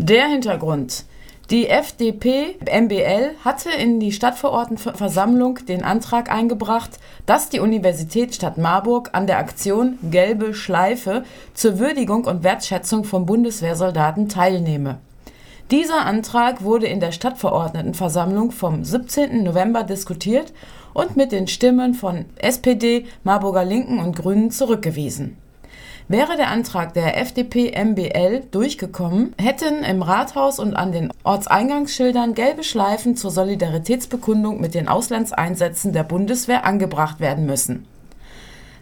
Der Hintergrund. Die FDP-MBL hatte in die Stadtverordnetenversammlung den Antrag eingebracht, dass die Universitätsstadt Marburg an der Aktion Gelbe Schleife zur Würdigung und Wertschätzung von Bundeswehrsoldaten teilnehme. Dieser Antrag wurde in der Stadtverordnetenversammlung vom 17. November diskutiert und mit den Stimmen von SPD, Marburger Linken und Grünen zurückgewiesen Wäre der Antrag der FDP-MBL durchgekommen, hätten im Rathaus und an den Ortseingangsschildern gelbe Schleifen zur Solidaritätsbekundung mit den Auslandseinsätzen der Bundeswehr angebracht werden müssen.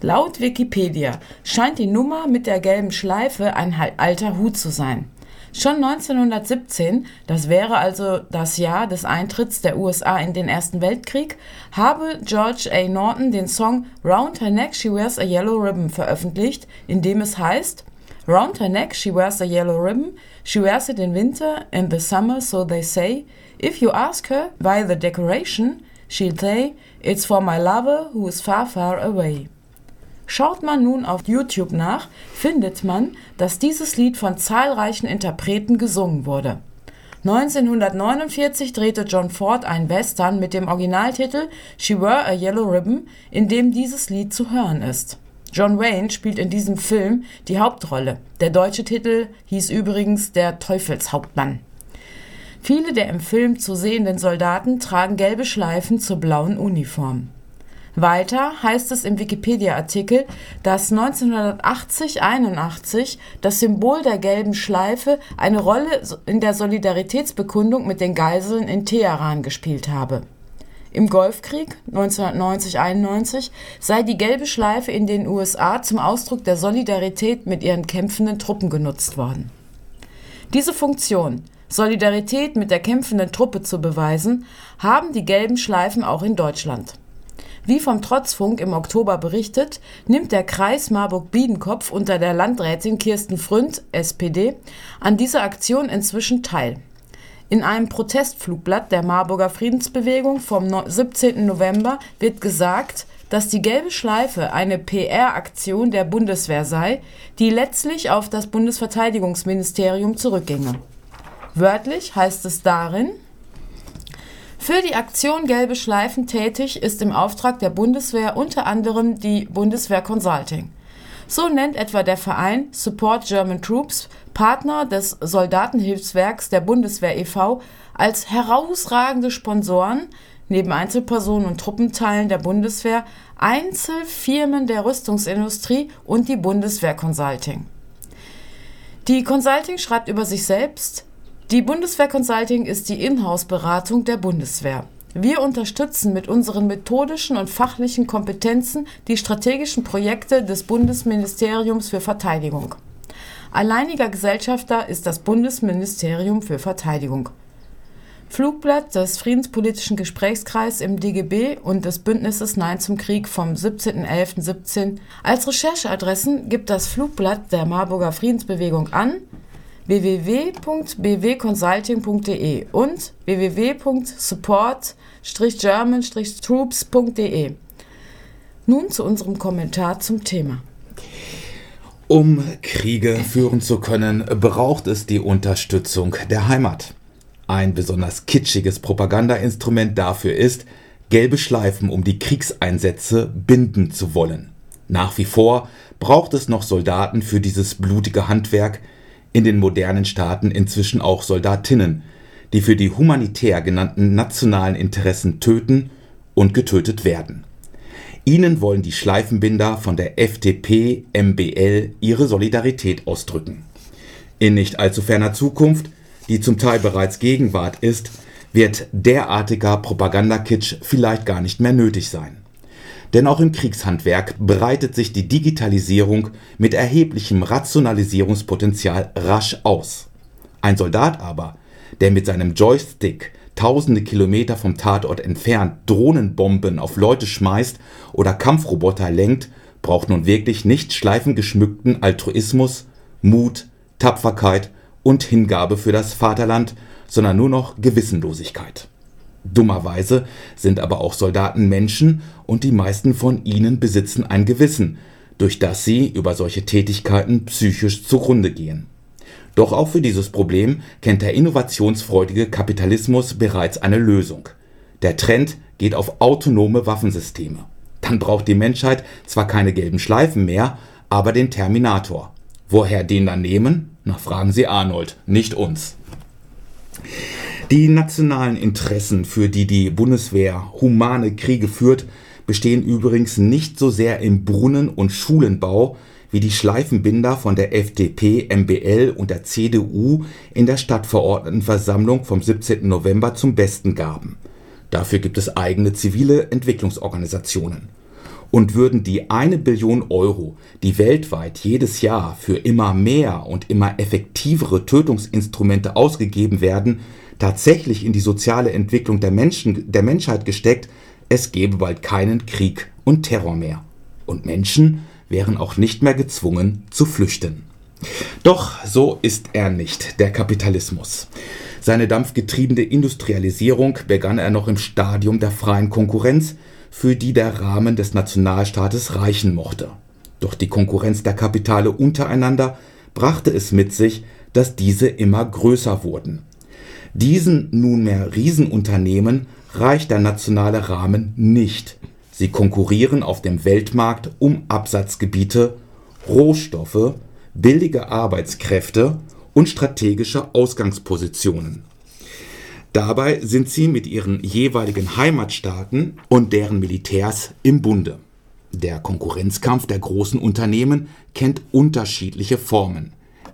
Laut Wikipedia scheint die Nummer mit der gelben Schleife ein alter Hut zu sein Schon 1917, das wäre also das Jahr des Eintritts der USA in den Ersten Weltkrieg, habe George A. Norton den Song Round Her Neck She Wears a Yellow Ribbon veröffentlicht, in dem es heißt Round her neck she wears a yellow ribbon, she wears it in winter and the summer, so they say. If you ask her why the decoration, she'll say, it's for my lover who is far, far away. Schaut man nun auf YouTube nach, findet man, dass dieses Lied von zahlreichen Interpreten gesungen wurde. 1949 drehte John Ford einen Western mit dem Originaltitel She Wore a Yellow Ribbon, in dem dieses Lied zu hören ist. John Wayne spielt in diesem Film die Hauptrolle. Der deutsche Titel hieß übrigens Der Teufelshauptmann. Viele der im Film zu sehenden Soldaten tragen gelbe Schleifen zur blauen Uniform. Weiter heißt es im Wikipedia-Artikel, dass 1980-81 das Symbol der gelben Schleife eine Rolle in der Solidaritätsbekundung mit den Geiseln in Teheran gespielt habe. Im Golfkrieg 1990-91 sei die gelbe Schleife in den USA zum Ausdruck der Solidarität mit ihren kämpfenden Truppen genutzt worden. Diese Funktion, Solidarität mit der kämpfenden Truppe zu beweisen, haben die gelben Schleifen auch in Deutschland. Wie vom Trotzfunk im Oktober berichtet, nimmt der Kreis Marburg-Biedenkopf unter der Landrätin Kirsten Fründ, SPD, an dieser Aktion inzwischen teil. In einem Protestflugblatt der Marburger Friedensbewegung vom 17. November wird gesagt, dass die gelbe Schleife eine PR-Aktion der Bundeswehr sei, die letztlich auf das Bundesverteidigungsministerium zurückginge. Wörtlich heißt es darin, für die Aktion Gelbe Schleifen tätig ist im Auftrag der Bundeswehr unter anderem die Bundeswehr Consulting. So nennt etwa der Verein Support German Troops Partner des Soldatenhilfswerks der Bundeswehr e.V. als herausragende Sponsoren neben Einzelpersonen und Truppenteilen der Bundeswehr Einzelfirmen der Rüstungsindustrie und die Bundeswehr Consulting. Die Consulting schreibt über sich selbst, die Bundeswehr Consulting ist die Inhouse-Beratung der Bundeswehr. Wir unterstützen mit unseren methodischen und fachlichen Kompetenzen die strategischen Projekte des Bundesministeriums für Verteidigung. Alleiniger Gesellschafter ist das Bundesministerium für Verteidigung. Flugblatt des Friedenspolitischen Gesprächskreises im DGB und des Bündnisses Nein zum Krieg vom 17.11.17. Als Rechercheadressen gibt das Flugblatt der Marburger Friedensbewegung an www.bwconsulting.de und www.support-german-troops.de. Nun zu unserem Kommentar zum Thema. Um Kriege führen zu können, braucht es die Unterstützung der Heimat. Ein besonders kitschiges Propagandainstrument dafür ist, gelbe Schleifen um die Kriegseinsätze binden zu wollen. Nach wie vor braucht es noch Soldaten für dieses blutige Handwerk, in den modernen Staaten inzwischen auch Soldatinnen, die für die humanitär genannten nationalen Interessen töten und getötet werden. Ihnen wollen die Schleifenbinder von der FDP MBL ihre Solidarität ausdrücken. In nicht allzu ferner Zukunft, die zum Teil bereits Gegenwart ist, wird derartiger Propagandakitsch vielleicht gar nicht mehr nötig sein denn auch im Kriegshandwerk breitet sich die Digitalisierung mit erheblichem Rationalisierungspotenzial rasch aus. Ein Soldat aber, der mit seinem Joystick tausende Kilometer vom Tatort entfernt Drohnenbomben auf Leute schmeißt oder Kampfroboter lenkt, braucht nun wirklich nicht schleifengeschmückten Altruismus, Mut, Tapferkeit und Hingabe für das Vaterland, sondern nur noch Gewissenlosigkeit Dummerweise sind aber auch Soldaten Menschen und die meisten von ihnen besitzen ein Gewissen, durch das sie über solche Tätigkeiten psychisch zugrunde gehen. Doch auch für dieses Problem kennt der innovationsfreudige Kapitalismus bereits eine Lösung. Der Trend geht auf autonome Waffensysteme. Dann braucht die Menschheit zwar keine gelben Schleifen mehr, aber den Terminator. Woher den dann nehmen? Na, fragen Sie Arnold, nicht uns. Die nationalen Interessen, für die die Bundeswehr humane Kriege führt, bestehen übrigens nicht so sehr im Brunnen- und Schulenbau, wie die Schleifenbinder von der FDP, MBL und der CDU in der Stadtverordnetenversammlung vom 17. November zum Besten gaben. Dafür gibt es eigene zivile Entwicklungsorganisationen. Und würden die eine Billion Euro, die weltweit jedes Jahr für immer mehr und immer effektivere Tötungsinstrumente ausgegeben werden, tatsächlich in die soziale Entwicklung der, Menschen, der Menschheit gesteckt, es gäbe bald keinen Krieg und Terror mehr. Und Menschen wären auch nicht mehr gezwungen zu flüchten. Doch so ist er nicht, der Kapitalismus. Seine dampfgetriebene Industrialisierung begann er noch im Stadium der freien Konkurrenz, für die der Rahmen des Nationalstaates reichen mochte. Doch die Konkurrenz der Kapitale untereinander brachte es mit sich, dass diese immer größer wurden. Diesen nunmehr Riesenunternehmen reicht der nationale Rahmen nicht. Sie konkurrieren auf dem Weltmarkt um Absatzgebiete, Rohstoffe, billige Arbeitskräfte und strategische Ausgangspositionen. Dabei sind sie mit ihren jeweiligen Heimatstaaten und deren Militärs im Bunde. Der Konkurrenzkampf der großen Unternehmen kennt unterschiedliche Formen.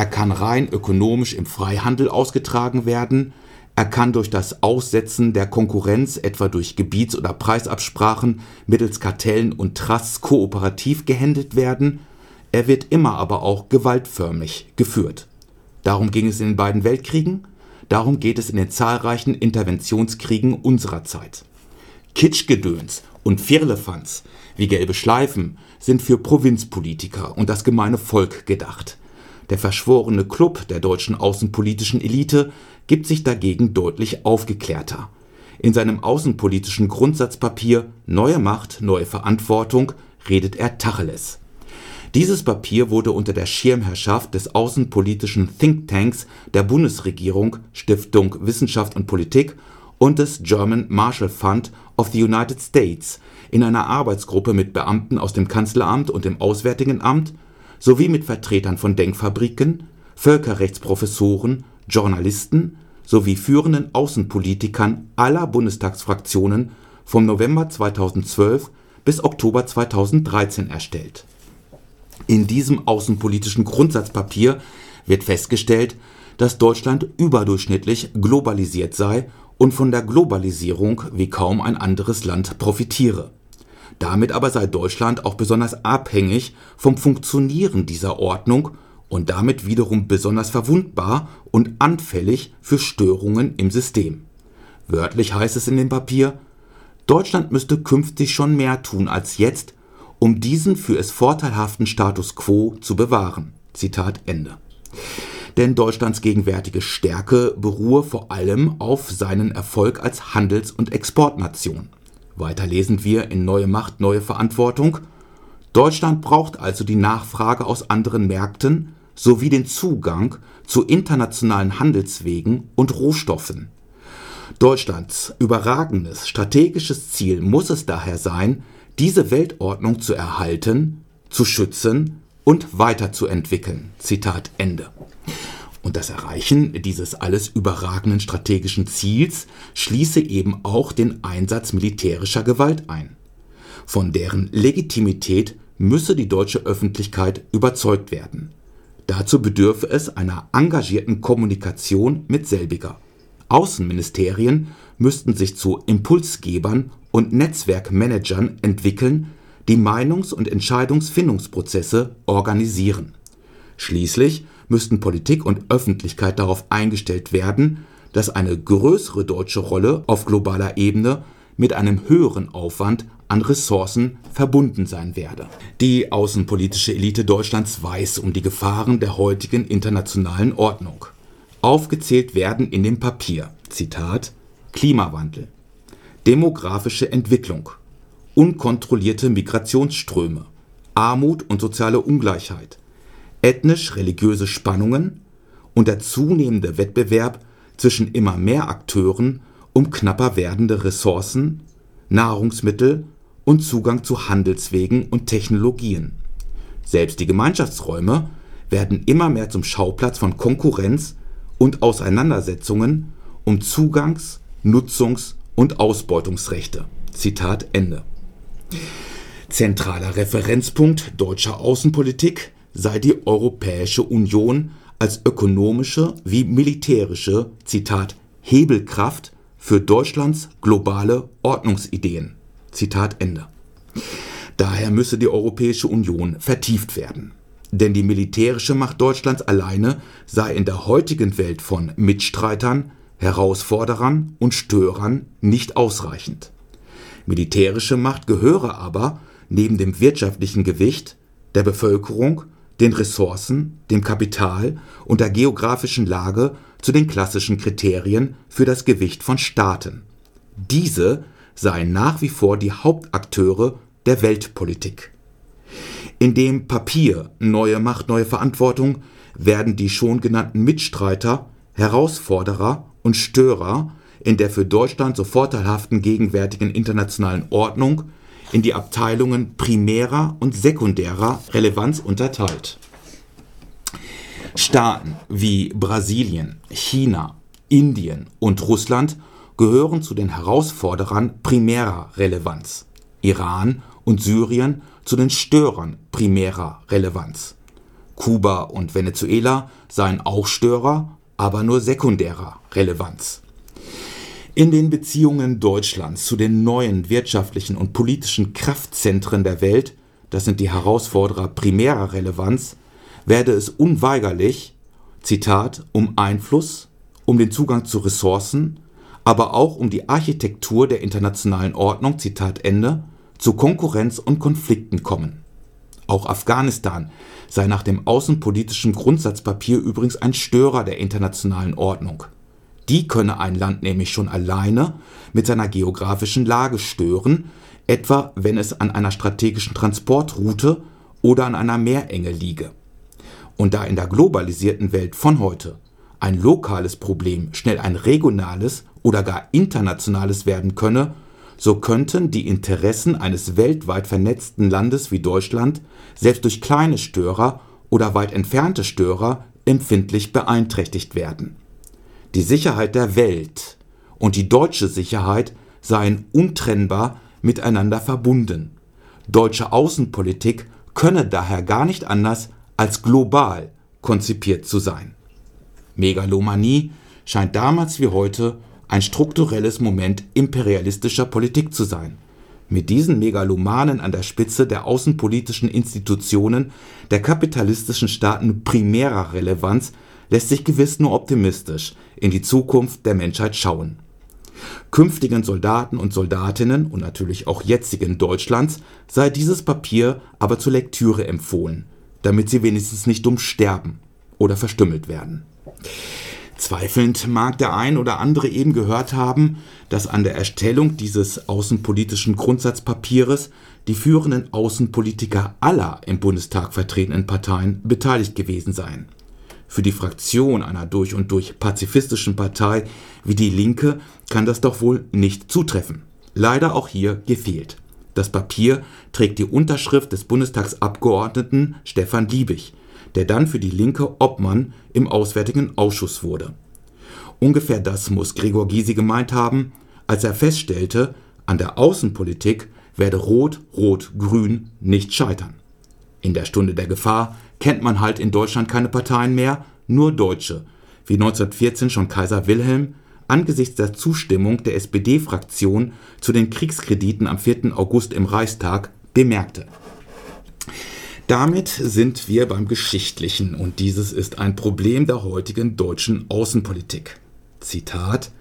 Er kann rein ökonomisch im Freihandel ausgetragen werden, er kann durch das Aussetzen der Konkurrenz, etwa durch Gebiets- oder Preisabsprachen mittels Kartellen und Trusts kooperativ gehandelt werden, er wird immer aber auch gewaltförmig geführt. Darum ging es in den beiden Weltkriegen, darum geht es in den zahlreichen Interventionskriegen unserer Zeit. Kitschgedöns und Firlefanz wie gelbe Schleifen sind für Provinzpolitiker und das gemeine Volk gedacht. Der verschworene Klub der deutschen außenpolitischen Elite gibt sich dagegen deutlich aufgeklärter. In seinem außenpolitischen Grundsatzpapier Neue Macht, neue Verantwortung redet er Tacheles. Dieses Papier wurde unter der Schirmherrschaft des außenpolitischen Thinktanks der Bundesregierung Stiftung Wissenschaft und Politik und des German Marshall Fund of the United States in einer Arbeitsgruppe mit Beamten aus dem Kanzleramt und dem Auswärtigen Amt sowie mit Vertretern von Denkfabriken, Völkerrechtsprofessoren, Journalisten sowie führenden Außenpolitikern aller Bundestagsfraktionen vom November 2012 bis Oktober 2013 erstellt. In diesem außenpolitischen Grundsatzpapier wird festgestellt, dass Deutschland überdurchschnittlich globalisiert sei und von der Globalisierung wie kaum ein anderes Land profitiere. Damit aber sei Deutschland auch besonders abhängig vom Funktionieren dieser Ordnung und damit wiederum besonders verwundbar und anfällig für Störungen im System. Wörtlich heißt es in dem Papier, Deutschland müsste künftig schon mehr tun als jetzt, um diesen für es vorteilhaften Status quo zu bewahren. Zitat Ende. Denn Deutschlands gegenwärtige Stärke beruhe vor allem auf seinen Erfolg als Handels- und Exportnation. Weiter lesen wir in Neue Macht, neue Verantwortung. Deutschland braucht also die Nachfrage aus anderen Märkten sowie den Zugang zu internationalen Handelswegen und Rohstoffen. Deutschlands überragendes strategisches Ziel muss es daher sein, diese Weltordnung zu erhalten, zu schützen und weiterzuentwickeln. Zitat Ende. Und das Erreichen dieses alles überragenden strategischen Ziels schließe eben auch den Einsatz militärischer Gewalt ein. Von deren Legitimität müsse die deutsche Öffentlichkeit überzeugt werden. Dazu bedürfe es einer engagierten Kommunikation mit selbiger. Außenministerien müssten sich zu Impulsgebern und Netzwerkmanagern entwickeln, die Meinungs- und Entscheidungsfindungsprozesse organisieren. Schließlich müssten Politik und Öffentlichkeit darauf eingestellt werden, dass eine größere deutsche Rolle auf globaler Ebene mit einem höheren Aufwand an Ressourcen verbunden sein werde. Die außenpolitische Elite Deutschlands weiß um die Gefahren der heutigen internationalen Ordnung. Aufgezählt werden in dem Papier Zitat Klimawandel, demografische Entwicklung, unkontrollierte Migrationsströme, Armut und soziale Ungleichheit, ethnisch-religiöse Spannungen und der zunehmende Wettbewerb zwischen immer mehr Akteuren um knapper werdende Ressourcen, Nahrungsmittel und Zugang zu Handelswegen und Technologien. Selbst die Gemeinschaftsräume werden immer mehr zum Schauplatz von Konkurrenz und Auseinandersetzungen um Zugangs-, Nutzungs- und Ausbeutungsrechte. Zitat Ende. Zentraler Referenzpunkt deutscher Außenpolitik sei die Europäische Union als ökonomische wie militärische Zitat Hebelkraft für Deutschlands globale Ordnungsideen. Zitat Ende. Daher müsse die Europäische Union vertieft werden. Denn die militärische Macht Deutschlands alleine sei in der heutigen Welt von Mitstreitern, Herausforderern und Störern nicht ausreichend. Militärische Macht gehöre aber neben dem wirtschaftlichen Gewicht, der Bevölkerung, den Ressourcen, dem Kapital und der geografischen Lage zu den klassischen Kriterien für das Gewicht von Staaten. Diese seien nach wie vor die Hauptakteure der Weltpolitik. In dem Papier Neue Macht, neue Verantwortung werden die schon genannten Mitstreiter, Herausforderer und Störer in der für Deutschland so vorteilhaften gegenwärtigen internationalen Ordnung in die Abteilungen primärer und sekundärer Relevanz unterteilt. Staaten wie Brasilien, China, Indien und Russland gehören zu den Herausforderern primärer Relevanz, Iran und Syrien zu den Störern primärer Relevanz. Kuba und Venezuela seien auch Störer, aber nur sekundärer Relevanz. In den Beziehungen Deutschlands zu den neuen wirtschaftlichen und politischen Kraftzentren der Welt, das sind die Herausforderer primärer Relevanz, werde es unweigerlich, Zitat, um Einfluss, um den Zugang zu Ressourcen, aber auch um die Architektur der internationalen Ordnung, Zitat Ende, zu Konkurrenz und Konflikten kommen. Auch Afghanistan sei nach dem außenpolitischen Grundsatzpapier übrigens ein Störer der internationalen Ordnung. Die könne ein Land nämlich schon alleine mit seiner geografischen Lage stören, etwa wenn es an einer strategischen Transportroute oder an einer Meerenge liege. Und da in der globalisierten Welt von heute ein lokales Problem schnell ein regionales oder gar internationales werden könne, so könnten die Interessen eines weltweit vernetzten Landes wie Deutschland selbst durch kleine Störer oder weit entfernte Störer empfindlich beeinträchtigt werden die Sicherheit der Welt und die deutsche Sicherheit seien untrennbar miteinander verbunden. Deutsche Außenpolitik könne daher gar nicht anders als global konzipiert zu sein. Megalomanie scheint damals wie heute ein strukturelles Moment imperialistischer Politik zu sein. Mit diesen Megalomanen an der Spitze der außenpolitischen Institutionen der kapitalistischen Staaten primärer Relevanz lässt sich gewiss nur optimistisch in die Zukunft der Menschheit schauen. Künftigen Soldaten und Soldatinnen und natürlich auch jetzigen Deutschlands sei dieses Papier aber zur Lektüre empfohlen, damit sie wenigstens nicht dumm sterben oder verstümmelt werden. Zweifelnd mag der ein oder andere eben gehört haben, dass an der Erstellung dieses außenpolitischen Grundsatzpapieres die führenden Außenpolitiker aller im Bundestag vertretenen Parteien beteiligt gewesen seien. Für die Fraktion einer durch und durch pazifistischen Partei wie die Linke kann das doch wohl nicht zutreffen. Leider auch hier gefehlt. Das Papier trägt die Unterschrift des Bundestagsabgeordneten Stefan Liebig, der dann für die Linke Obmann im Auswärtigen Ausschuss wurde. Ungefähr das muss Gregor Gysi gemeint haben, als er feststellte, an der Außenpolitik werde Rot, Rot, Grün nicht scheitern. In der Stunde der Gefahr kennt man halt in Deutschland keine Parteien mehr, nur Deutsche, wie 1914 schon Kaiser Wilhelm angesichts der Zustimmung der SPD-Fraktion zu den Kriegskrediten am 4. August im Reichstag bemerkte. Damit sind wir beim Geschichtlichen und dieses ist ein Problem der heutigen deutschen Außenpolitik. Zitat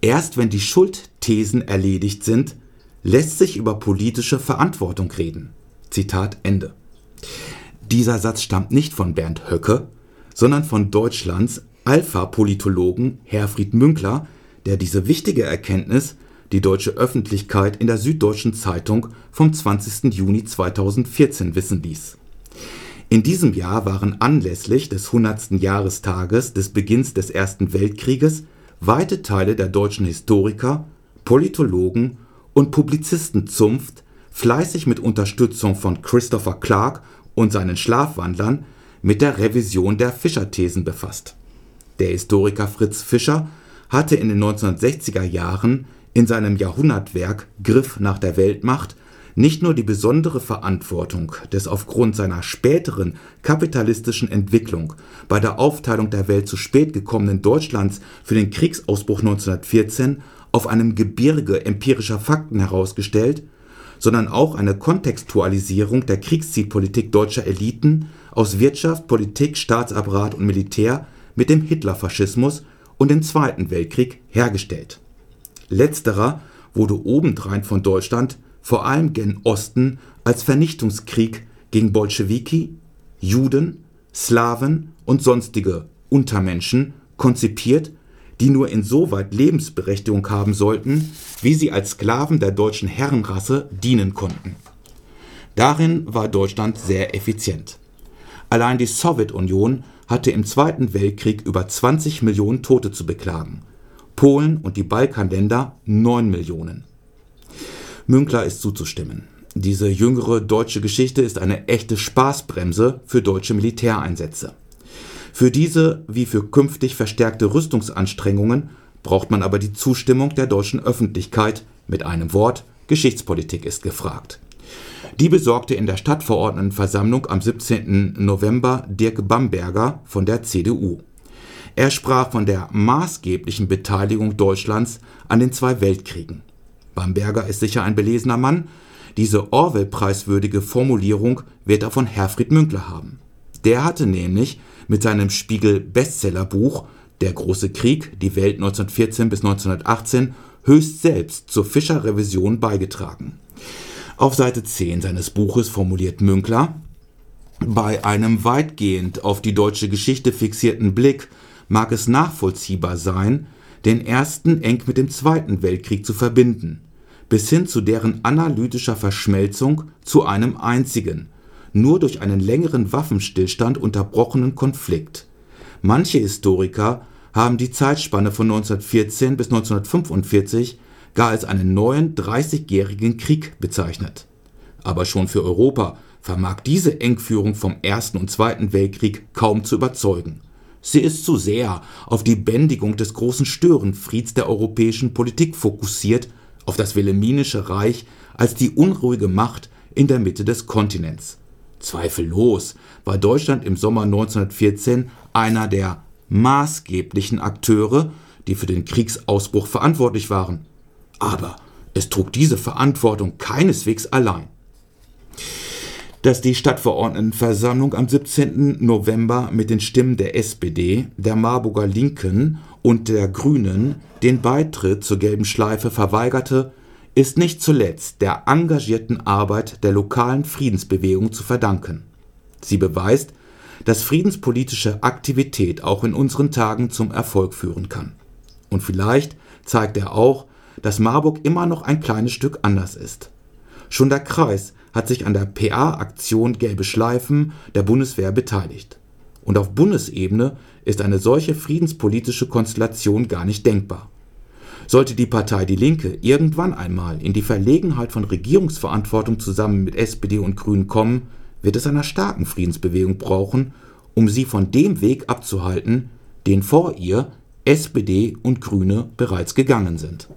Erst wenn die Schuldthesen erledigt sind, lässt sich über politische Verantwortung reden. Zitat Ende. Dieser Satz stammt nicht von Bernd Höcke, sondern von Deutschlands Alpha-Politologen Herfried Münkler, der diese wichtige Erkenntnis die deutsche Öffentlichkeit in der Süddeutschen Zeitung vom 20. Juni 2014 wissen ließ. In diesem Jahr waren anlässlich des 100. Jahrestages des Beginns des Ersten Weltkrieges weite Teile der deutschen Historiker, Politologen und Publizistenzunft fleißig mit Unterstützung von Christopher Clark und seinen Schlafwandlern mit der Revision der Fischer-Thesen befasst. Der Historiker Fritz Fischer hatte in den 1960er Jahren in seinem Jahrhundertwerk Griff nach der Weltmacht nicht nur die besondere Verantwortung des aufgrund seiner späteren kapitalistischen Entwicklung bei der Aufteilung der Welt zu spät gekommenen Deutschlands für den Kriegsausbruch 1914 auf einem Gebirge empirischer Fakten herausgestellt, sondern auch eine Kontextualisierung der Kriegszielpolitik deutscher Eliten aus Wirtschaft, Politik, Staatsapparat und Militär mit dem Hitlerfaschismus und dem Zweiten Weltkrieg hergestellt. Letzterer wurde obendrein von Deutschland vor allem gen Osten als Vernichtungskrieg gegen Bolschewiki, Juden, Slawen und sonstige Untermenschen konzipiert, die nur insoweit Lebensberechtigung haben sollten, wie sie als Sklaven der deutschen Herrenrasse dienen konnten. Darin war Deutschland sehr effizient. Allein die Sowjetunion hatte im Zweiten Weltkrieg über 20 Millionen Tote zu beklagen, Polen und die Balkanländer 9 Millionen. Münkler ist zuzustimmen. Diese jüngere deutsche Geschichte ist eine echte Spaßbremse für deutsche Militäreinsätze. Für diese wie für künftig verstärkte Rüstungsanstrengungen braucht man aber die Zustimmung der deutschen Öffentlichkeit, mit einem Wort Geschichtspolitik ist gefragt. Die besorgte in der Stadtverordnetenversammlung am 17. November Dirk Bamberger von der CDU. Er sprach von der maßgeblichen Beteiligung Deutschlands an den zwei Weltkriegen. Bamberger ist sicher ein belesener Mann. Diese Orwell-preiswürdige Formulierung wird er von Herfried Münkler haben. Der hatte nämlich mit seinem Spiegel-Bestsellerbuch Der große Krieg, die Welt 1914 bis 1918 höchst selbst zur Fischer-Revision beigetragen. Auf Seite 10 seines Buches formuliert Münkler, bei einem weitgehend auf die deutsche Geschichte fixierten Blick mag es nachvollziehbar sein, den Ersten eng mit dem Zweiten Weltkrieg zu verbinden bis hin zu deren analytischer Verschmelzung zu einem einzigen, nur durch einen längeren Waffenstillstand unterbrochenen Konflikt. Manche Historiker haben die Zeitspanne von 1914 bis 1945 gar als einen neuen Dreißigjährigen Krieg bezeichnet. Aber schon für Europa vermag diese Engführung vom Ersten und Zweiten Weltkrieg kaum zu überzeugen. Sie ist zu sehr auf die Bändigung des großen Störenfrieds der europäischen Politik fokussiert auf das Wilhelminische Reich als die unruhige Macht in der Mitte des Kontinents. Zweifellos war Deutschland im Sommer 1914 einer der maßgeblichen Akteure, die für den Kriegsausbruch verantwortlich waren. Aber es trug diese Verantwortung keineswegs allein. Dass die Stadtverordnetenversammlung am 17. November mit den Stimmen der SPD, der Marburger Linken und der Grünen den Beitritt zur Gelben Schleife verweigerte, ist nicht zuletzt der engagierten Arbeit der lokalen Friedensbewegung zu verdanken. Sie beweist, dass friedenspolitische Aktivität auch in unseren Tagen zum Erfolg führen kann. Und vielleicht zeigt er auch, dass Marburg immer noch ein kleines Stück anders ist. Schon der Kreis hat sich an der PA-Aktion Gelbe Schleifen der Bundeswehr beteiligt. Und auf Bundesebene ist eine solche friedenspolitische Konstellation gar nicht denkbar. Sollte die Partei Die Linke irgendwann einmal in die Verlegenheit von Regierungsverantwortung zusammen mit SPD und Grünen kommen, wird es einer starken Friedensbewegung brauchen, um sie von dem Weg abzuhalten, den vor ihr SPD und Grüne bereits gegangen sind